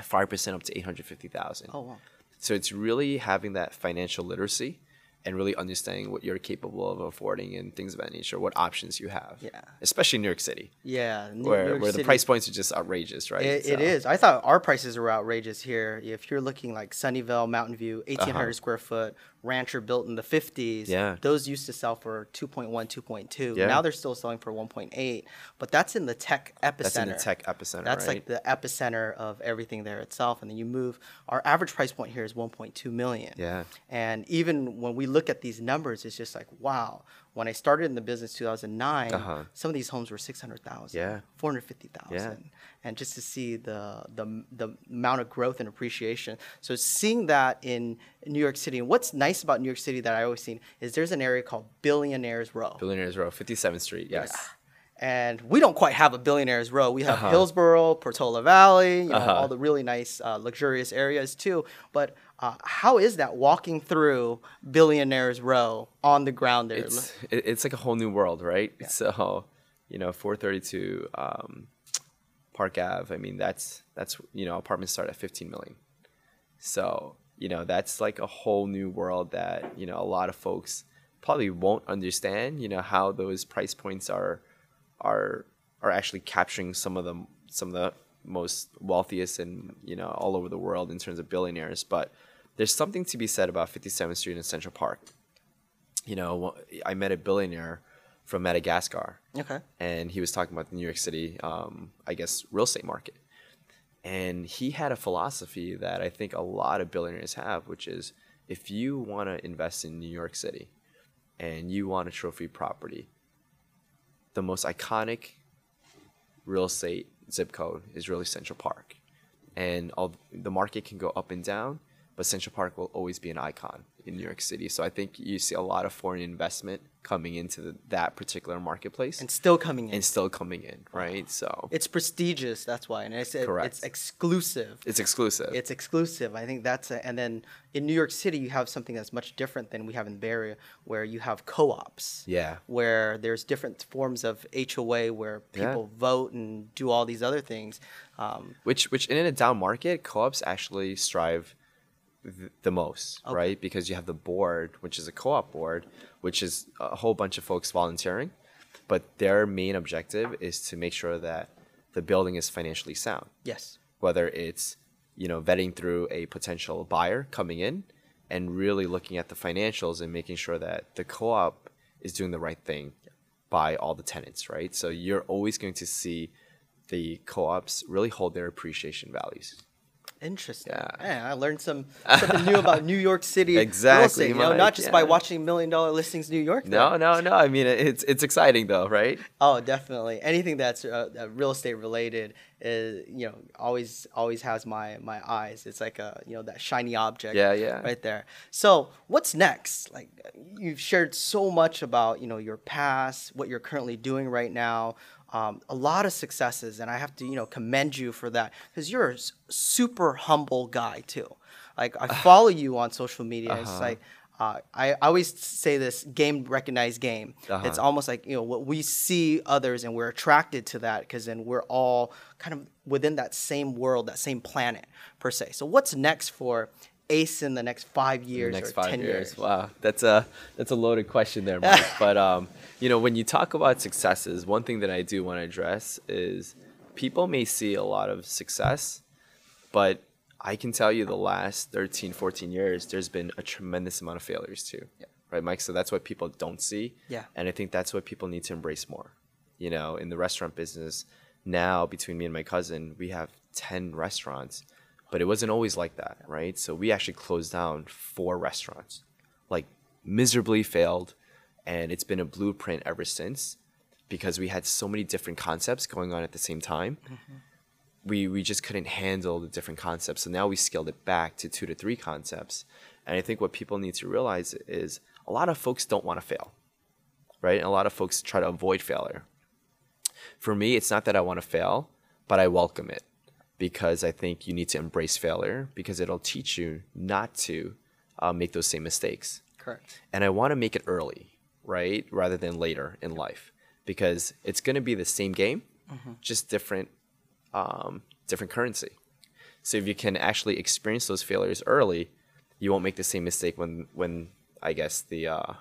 5% up to 850,000 Oh wow. So it's really having that financial literacy and really understanding what you're capable of affording and things of that nature, what options you have. Yeah. Especially in New York City, Yeah. New where, York where the price points are just outrageous, right? It, it So- is. I thought our prices were outrageous here. If you're looking like Sunnyvale, Mountain View, 1,800 uh-huh. square foot, rancher built in the 50s. Uh-huh. Yeah. Those used to sell for 2.1, 2.2. Yeah. Now they're still selling for 1.8. But that's in the tech epicenter. That's in the tech epicenter, That's right? like the epicenter of everything there itself. And then you move. Our average price point here is 1.2 million. Yeah. And even when we look at these numbers, it's just like, wow. When I started in the business 2009, Uh-huh. some of these homes were 600,000. Yeah. 450,000 and just to see the, the the amount of growth and appreciation. So seeing that in New York City, and what's nice about New York City that I always seen is there's an area called Billionaires Row, Billionaires Row, 57th Street, yes. and we don't quite have a Billionaires Row. We have Uh-huh. Hillsborough, Portola Valley, you know, Uh-huh. all the really nice, uh, luxurious areas too. But uh, how is that walking through Billionaires Row on the ground there? It's, it's like a whole new world, right? So, you know, 432 um, Park Ave, I mean, that's, that's, you know, apartments start at 15 million. So, you know, that's like a whole new world that, you know, a lot of folks probably won't understand, you know, how those price points are are are actually capturing some of the some of the most wealthiest and you know all over the world in terms of billionaires. But there's something to be said about 57th Street and Central Park. You know, I met a billionaire from Madagascar. Okay. And he was talking about the New York City, um, I guess, real estate market. And he had a philosophy that I think a lot of billionaires have, which is if you want to invest in New York City and you want a trophy property, the most iconic real estate zip code is really Central Park. And all, the market can go up and down, but Central Park will always be an icon in New York City. So I think you see a lot of foreign investment coming into the, that particular marketplace and still coming in and still coming in, right? So it's prestigious. That's why, and it's Correct. it's exclusive. it's exclusive. It's exclusive. I think that's a, and then in New York City you have something that's much different than we have in the Bay Area, where you have co-ops. Yeah. Where there's different forms of HOA where Yeah. people vote and do all these other things. Um, which which in a down market, co-ops actually strive th- the most, Okay. right? Because you have the board, which is a co-op board, which is a whole bunch of folks volunteering, but their main objective is to make sure that the building is financially sound. yes. whether it's you know vetting through a potential buyer coming in and really looking at the financials and making sure that the co-op is doing the right thing by all the tenants right so you're always going to see the co-ops really hold their appreciation values Interesting. Yeah. Man, I learned some something new about New York City real Exactly, estate. You know, not just by watching Million Dollar Listings New York. no no no i mean it's it's exciting though right Oh, definitely. Anything that's uh, uh, real estate related is, you know, always always has my my eyes. It's like a you know that shiny object. Yeah, yeah. Right there. So what's next? Like you've shared so much about you know your past, what you're currently doing right now. Um, a lot of successes, and I have to you know commend you for that because you're a super humble guy too. Like I follow you on social media. It's Uh-huh. like. Uh, I, always say this game recognized game. Uh-huh. It's almost like you know what we see others and we're attracted to that because then we're all kind of within that same world, that same planet per se. So what's next for Ace in the next five years next or five ten years. Wow, that's a that's a loaded question there, Mike. but um, you know, when you talk about successes, one thing that I do want to address is people may see a lot of success, but I can tell you the last 13, 14 years, there's been a tremendous amount of failures too. Yeah. Right, Mike? So that's what people don't see. Yeah. And I think that's what people need to embrace more. You know, in the restaurant business, now between me and my cousin, we have 10 restaurants, but it wasn't always like that, right? So we actually closed down four restaurants, like miserably failed. And it's been a blueprint ever since because we had so many different concepts going on at the same time. Mm-hmm. We, we just couldn't handle the different concepts. So now we scaled it back to two to three concepts. And I think what people need to realize is a lot of folks don't want to fail, right? And a lot of folks try to avoid failure. For me, it's not that I want to fail, but I welcome it because I think you need to embrace failure because it'll teach you not to uh, make those same mistakes. Correct. And I want to make it early, right? Rather than later in life because it's going to be the same game, just different, um, different currency. So if you can actually experience those failures early, you won't make the same mistake when, when I guess the, uh,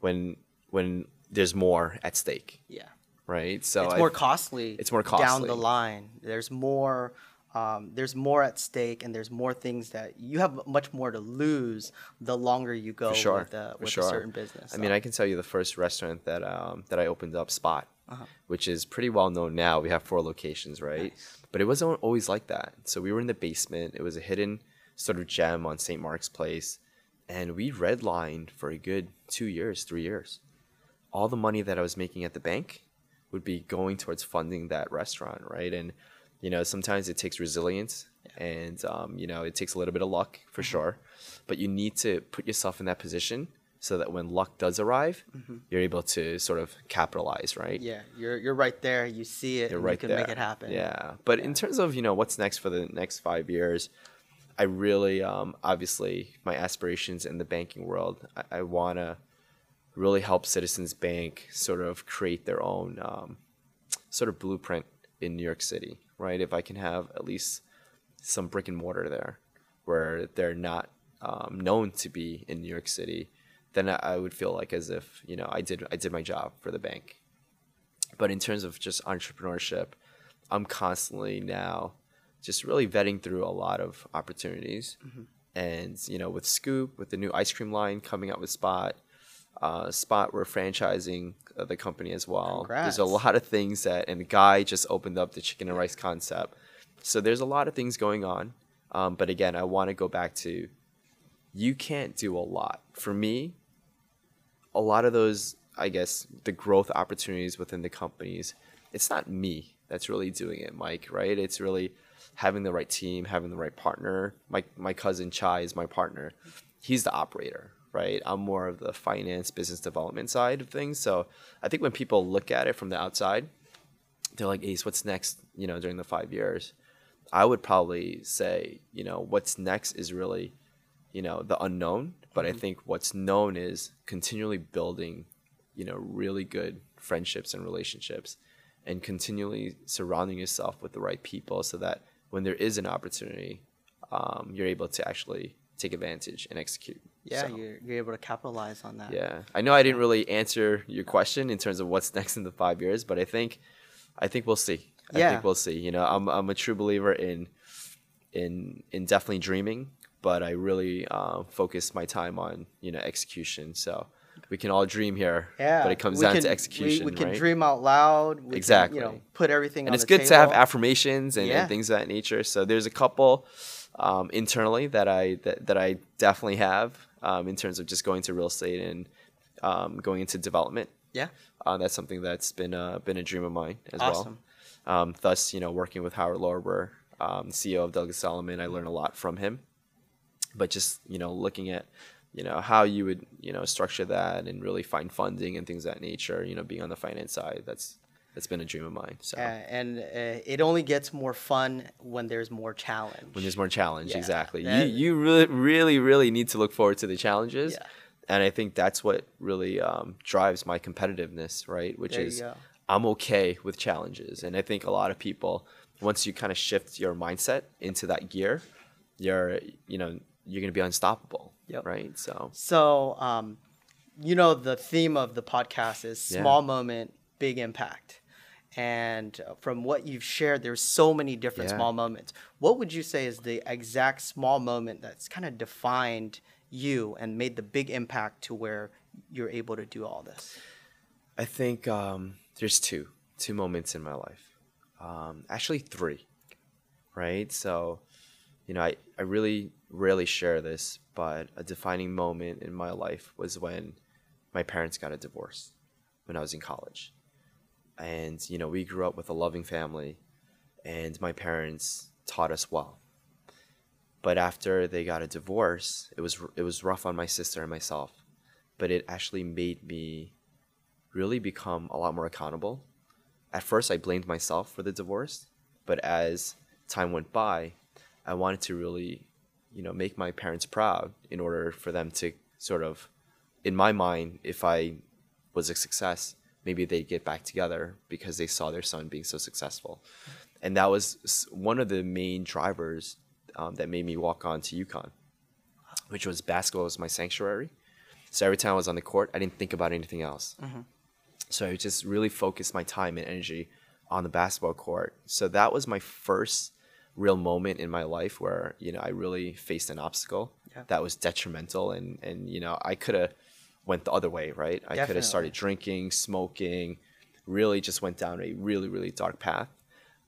when, when there's more at stake, Yeah. Right? So it's more costly. it's more costly down the line. There's more. Um, there's more at stake, and there's more things that you have much more to lose the longer you go sure. with, for with sure. a certain business. I mean, I can tell you the first restaurant that um, that I opened up, Spot, Uh-huh. which is pretty well known now. We have four locations, right? But it wasn't always like that. So we were in the basement. It was a hidden sort of gem on St. Mark's Place, and we redlined for a good two years, three years. All the money that I was making at the bank would be going towards funding that restaurant, right? And you know, sometimes it takes resilience, and um, you know, it takes a little bit of luck for Mm-hmm. sure. But you need to put yourself in that position so that when luck does arrive, you're able to sort of capitalize, right? Mm-hmm. yeah, you're you're right there. You see it. You're right you can there. make it happen. Yeah, but in terms of you know what's next for the next five years, I really um, obviously my aspirations in the banking world. I, I want to really help Citizens Bank sort of create their own um, sort of blueprint in New York City, right? If I can have at least some brick and mortar there, where they're not um, known to be in New York City, then I, I would feel like as if you know I did I did my job for the bank. But in terms of just entrepreneurship, I'm constantly now just really vetting through a lot of opportunities. And, you know, with Scoop, with the new ice cream line coming out with Spot, uh, Spot, we're franchising uh, the company as well. There's a lot of things that, and the guy just opened up the chicken and rice concept. So there's a lot of things going on. Um, but again, I want to go back to you can't do a lot. For me, a lot of those, I guess, the growth opportunities within the companies, it's not me that's really doing it, Mike, right? It's really having the right team, having the right partner. My my cousin Chai is my partner. He's the operator, right? I'm more of the finance, business development side of things. So I think when people look at it from the outside, they're like, Ace, what's next, you know, during the five years? I would probably say, you know, what's next is really, you know, the unknown. But I think what's known is continually building, you know, really good friendships and relationships and continually surrounding yourself with the right people so that when there is an opportunity, um, you're able to actually take advantage and execute. Yeah, So, you're, you're able to capitalize on that. yeah. I know I didn't really answer your question in terms of what's next in the five years, but I think I think we'll see. I Yeah. think we'll see. You know, I'm I'm a true believer in in in definitely dreaming, but I really uh, focus my time on you know execution. So we can all dream here, Yeah, but it comes we down can- to execution, We, can right? dream out loud. We Exactly. Can, you know, put everything. and it's good to have affirmations and, Yeah. and things of that nature. So there's a couple um, internally that I that, that I definitely have um, in terms of just going to real estate and um, going into development. Yeah. Uh, that's something that's been uh, been a dream of mine as Awesome. well. Um, thus, you know, working with Howard Lorber, um, CEO of Douglas Elliman, I learned a lot from him. But just you know, looking at you know how you would you know structure that and really find funding and things of that nature. You know, being on the finance side, that's that's been a dream of mine. So Uh, and uh, it only gets more fun when there's more challenge. when there's more challenge, Yeah, exactly. that- you you really really really need to look forward to the challenges. Yeah. And I think that's what really um, drives my competitiveness, right? Which There is. I'm okay with challenges. And I think a lot of people, once you kind of shift your mindset into that gear, you're, you know, you're going to be unstoppable. Yep. Right. So, So, um, you know, the theme of the podcast is Yeah. small moment, big impact. And uh, from what you've shared, there's so many different Yeah. small moments. What would you say is the exact small moment that's kind of defined you and made the big impact to where you're able to do all this? I think um, there's two, two moments in my life. Um, actually, three. Right. So, you know, I, I really rarely share this, but a defining moment in my life was when my parents got a divorce when I was in college. And, you know, we grew up with a loving family, and my parents taught us well. But after they got a divorce, it was it was rough on my sister and myself, but it actually made me really become a lot more accountable. At first, I blamed myself for the divorce, but as time went by, I wanted to really, you know, make my parents proud in order for them to sort of, in my mind, if I was a success, maybe they'd get back together because they saw their son being so successful. And that was one of the main drivers um, that made me walk on to UConn, which was basketball was my sanctuary. So every time I was on the court, I didn't think about anything else. So I just really focused my time and energy on the basketball court. So that was my first real moment in my life where, you know, I really faced an obstacle Yeah. that was detrimental and and you know, I could have went the other way, right? I could have started drinking, smoking, really just went down a really really dark path.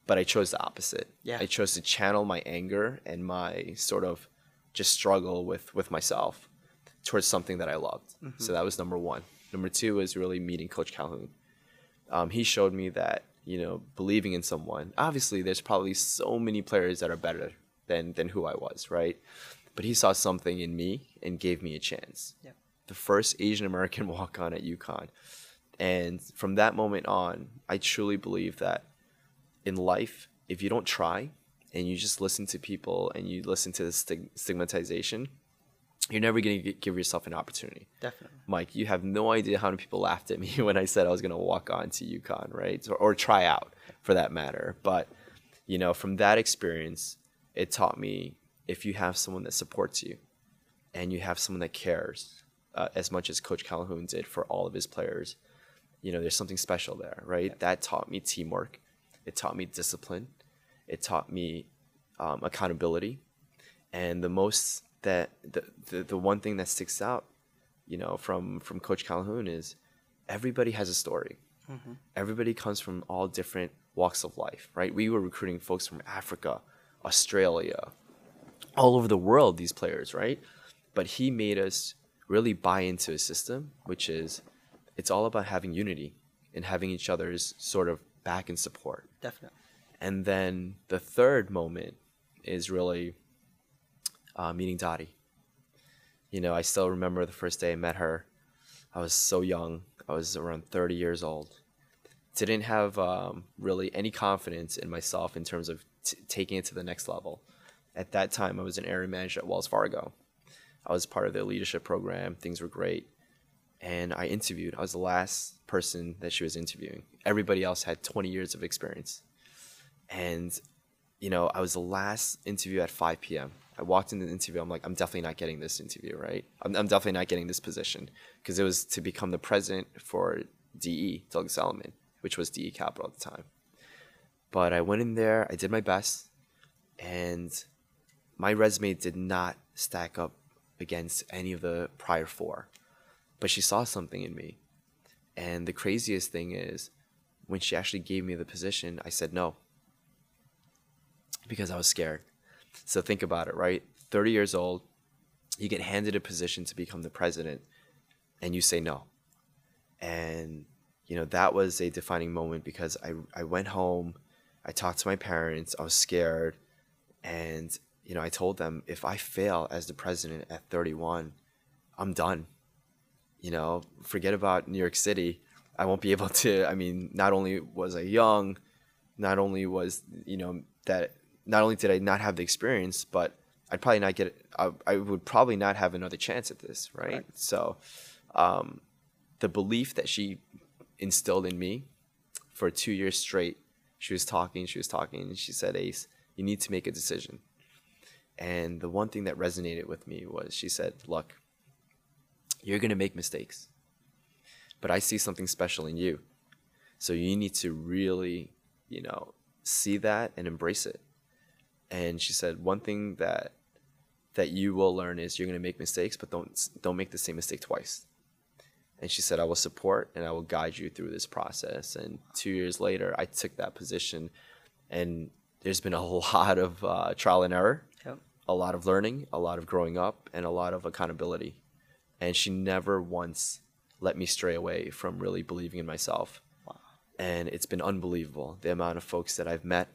But I chose the opposite. Yeah. I chose to channel my anger and my sort of just struggle with with myself towards something that I loved. Mm-hmm. So that was number one. Number two is really meeting Coach Calhoun. Um, he showed me that you know believing in someone. Obviously, there's probably so many players that are better than than who I was, right? But he saw something in me and gave me a chance. Yep. The first Asian American walk on at UConn, and from that moment on, I truly believe that in life, if you don't try and you just listen to people and you listen to the stig- stigmatization, you're never going to give yourself an opportunity. Definitely. Mike, you have no idea how many people laughed at me when I said I was going to walk on to UConn, right? Or, or try out for that matter. But, you know, from that experience, it taught me if you have someone that supports you and you have someone that cares uh, as much as Coach Calhoun did for all of his players, you know, there's something special there, right? That taught me teamwork. It taught me discipline. It taught me um, accountability. And the most that the, the the one thing that sticks out, you know, from from Coach Calhoun is everybody has a story. Everybody comes from all different walks of life, right? We were recruiting folks from Africa, Australia, all over the world, these players, right? But he made us really buy into a system, which is it's all about having unity and having each other's sort of back and support. Definitely. And then the third moment is really uh, meeting Dottie. You know, I still remember the first day I met her. I was so young. I was around 30 years old. Didn't have um, really any confidence in myself in terms of t- taking it to the next level. At that time, I was an area manager at Wells Fargo. I was part of their leadership program. Things were great. And I interviewed. I was the last person that she was interviewing. Everybody else had 20 years of experience and you know i was the last interview at 5 p.m i walked into the interview i'm like i'm definitely not getting this interview right i'm, I'm definitely not getting this position because it was to become the president for de douglas elliman which was de capital at the time but i went in there i did my best and my resume did not stack up against any of the prior four but she saw something in me and the craziest thing is when she actually gave me the position i said no because I was scared. So think about it, right? 30 years old, you get handed a position to become the president, and you say no. And, you know, that was a defining moment because I, I went home, I talked to my parents, I was scared, and, you know, I told them if I fail as the president at 31, I'm done. You know, forget about New York City. I won't be able to. I mean, not only was I young, not only was, you know, that not only did I not have the experience, but I'd probably not get. I, I would probably not have another chance at this, right? Right. So, um, the belief that she instilled in me for two years straight, she was talking, she was talking, and she said, "Ace, you need to make a decision." And the one thing that resonated with me was she said, "Look, you're gonna make mistakes, but I see something special in you, so you need to really, you know, see that and embrace it." and she said one thing that that you will learn is you're going to make mistakes but don't don't make the same mistake twice and she said i will support and i will guide you through this process and two years later i took that position and there's been a lot of uh, trial and error. A lot of learning a lot of growing up and a lot of accountability and she never once let me stray away from really believing in myself Wow. and it's been unbelievable the amount of folks that i've met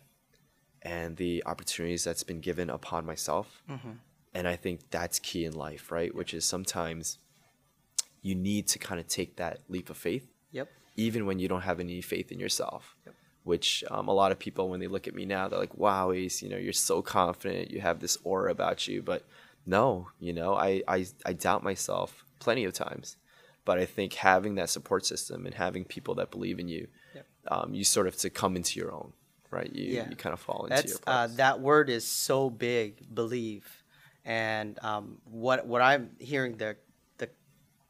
and the opportunities that's been given upon myself. Mm-hmm. And I think that's key in life, right? Which is sometimes you need to kind of take that leap of faith, Yep. even when you don't have any faith in yourself. Yep. Which um, a lot of people, when they look at me now, they're like, "Wow, Ace, you know, you're so confident. You have this aura about you." But no, you know, I I, I doubt myself plenty of times. But I think having that support system and having people that believe in you, Yep. um, you sort of to come into your own, right? You Yeah. you kind of fall into That's your uh, that word is so big, believe, and um, what what I'm hearing the the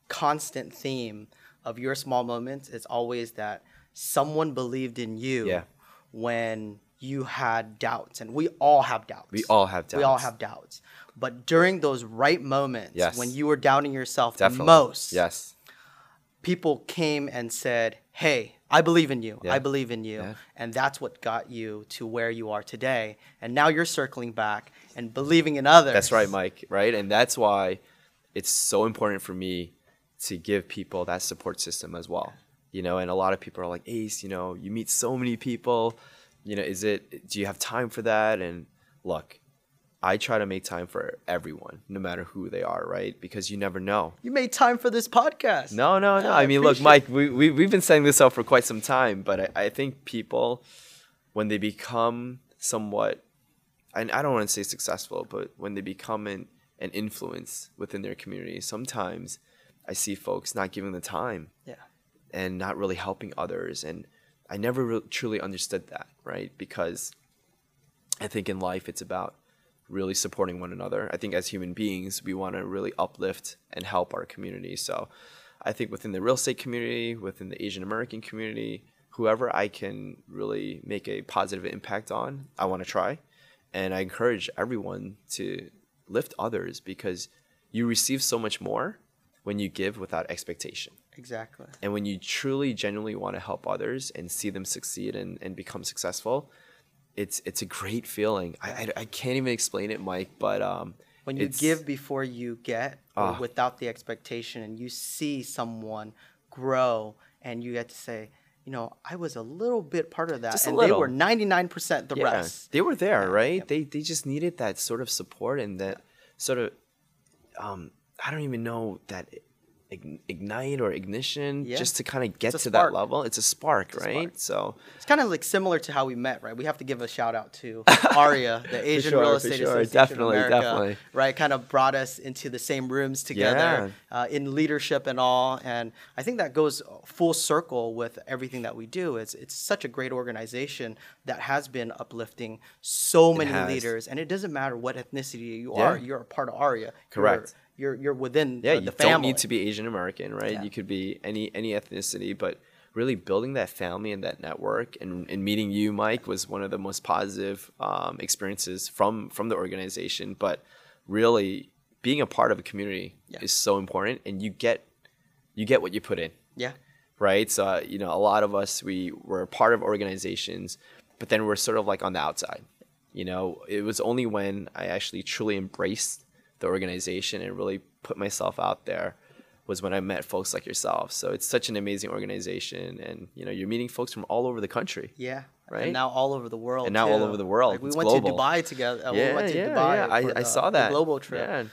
constant theme of your small moments is always that someone believed in you Yeah. when you had doubts, and we all have doubts. We all have doubts We all have doubts, but during those right moments Yes. when you were doubting yourself Definitely. the most, Yes. people came and said, "Hey, I believe in you. Yeah. I believe in you." Yeah. And that's what got you to where you are today. And now you're circling back and believing in others. That's right, Mike. Right, and that's why it's so important for me to give people that support system as well. You know, and a lot of people are like, Ace, you know, you meet so many people. You know, is it? Do you have time for that? And look, I try to make time for everyone, no matter who they are, right? Because you never know. You made time for this podcast. No, no, no. Yeah, I mean, look, Mike, we, we, we've been setting this up for quite some time, but I, I think people, when they become somewhat, and I don't want to say successful, but when they become an, an influence within their community, sometimes I see folks not giving the time Yeah. And not really helping others. And I never re- truly understood that, right? Because I think in life it's about really supporting one another. I think as human beings, we want to really uplift and help our community. So I think within the real estate community, within the Asian American community, whoever I can really make a positive impact on, I want to try. And I encourage everyone to lift others because you receive so much more when you give without expectation. Exactly. And when you truly, genuinely want to help others and see them succeed and, and become successful, it's it's a great feeling. I, I, I can't even explain it, Mike, but um, when you give before you get or Ah. without the expectation and you see someone grow and you get to say you know i was a little bit part of that and they were 99% the rest They were there, right? They they just needed that sort of support and that sort of um I don't even know that ignite or ignition Yeah. just to kind of get to spark. that level. It's a spark, a right? So it's kind of like similar to how we met right we have to give a shout out to AREAA the asian sure, real estate sure. association Definitely, America, definitely. right kind of brought us into the same rooms together uh, in leadership and all and i think that goes full circle with everything that we do it's it's such a great organization that has been uplifting so many leaders and it doesn't matter what ethnicity you Yeah. are you're a part of AREAA Correct. you're you're, you're within yeah, the, you the family don't need to be Asian American, right? Yeah. You could be any any ethnicity, but really building that family and that network and, and meeting you, Mike, was one of the most positive um, experiences from from the organization. But really, being a part of a community Yeah. is so important, and you get you get what you put in. yeah right? So uh, you know, a lot of us we were part of organizations, but then we're sort of like on the outside. You know, it was only when I actually truly embraced the organization and really put myself out there was when I met folks like yourself. So it's such an amazing organization, and you know, you're meeting folks from all over the country. Yeah. Right? And now all over the world. And now all over the world. Like we went to Dubai together. uh, we yeah, went to yeah, Dubai yeah. for I, the- I saw that global trip. Yeah.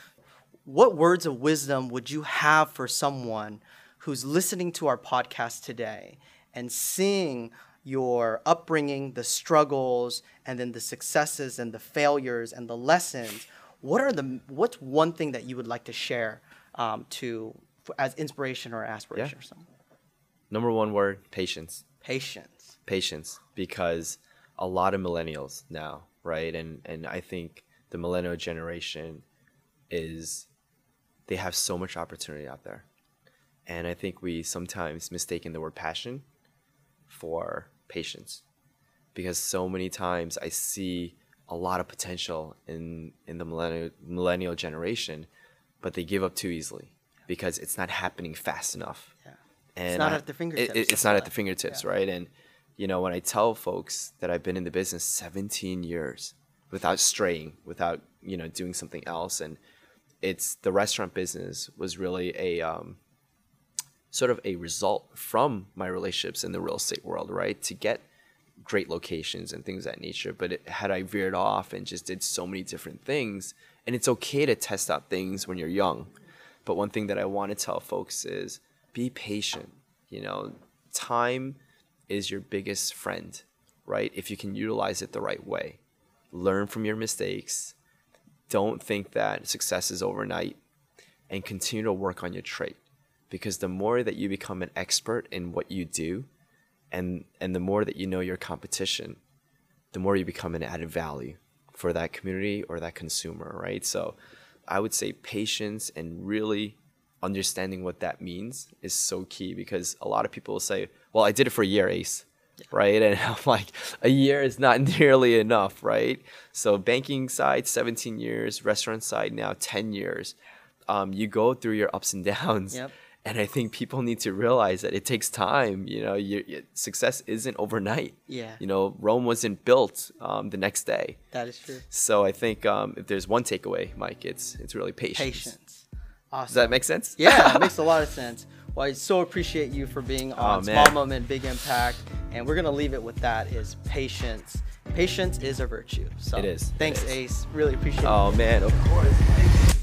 What words of wisdom would you have for someone who's listening to our podcast today and seeing your upbringing, the struggles, and then the successes and the failures and the lessons? What are the what's one thing that you would like to share um, to as inspiration or aspiration or something? Number one word: patience. Patience. patience because a lot of millennials now, right? And and I think the millennial generation is they have so much opportunity out there. And I think we sometimes mistaken the word passion for patience. Because so many times I see a lot of potential in in the millennial millennial generation, but they give up too easily because it's not happening fast enough Yeah. and it's not I- at it- fingertips, it- I it's not at the fingertips, Yeah. right? And you know, when I tell folks that I've been in the business 17 years without straying, without you know doing something else, and it's the restaurant business was really a um, sort of a result from my relationships in the real estate world, right? To get great locations and things that nature. But it, had I veered off and just did so many different things, and it's okay to test out things when you're young. But one thing that I want to tell folks is be patient. You know, time is your biggest friend, right? If you can utilize it the right way. Learn from your mistakes. Don't think that success is overnight and continue to work on your trait because the more that you become an expert in what you do and and the more that you know your competition the more you become an added value for that community or that consumer right? So i would say patience and really understanding what that means is so key because a lot of people will say well i did it for a year ace right? And i'm like a year is not nearly enough right? So banking side 17 years restaurant side now 10 years. Um, you go through your ups and downs. Yep. And i think people need to realize that it takes time you know your, your success isn't overnight Yeah. you know rome wasn't built um, the next day That is true. so i think um, if there's one takeaway mike it's it's really patience Patience. Awesome. does that make sense Yeah, it makes a lot of sense. Well, I so appreciate you for being on Oh, Small man. Moment, Big Impact, and we're gonna leave it with that: is patience. Patience is a virtue. So It is. Thanks, is. Ace. Really appreciate it. oh man of course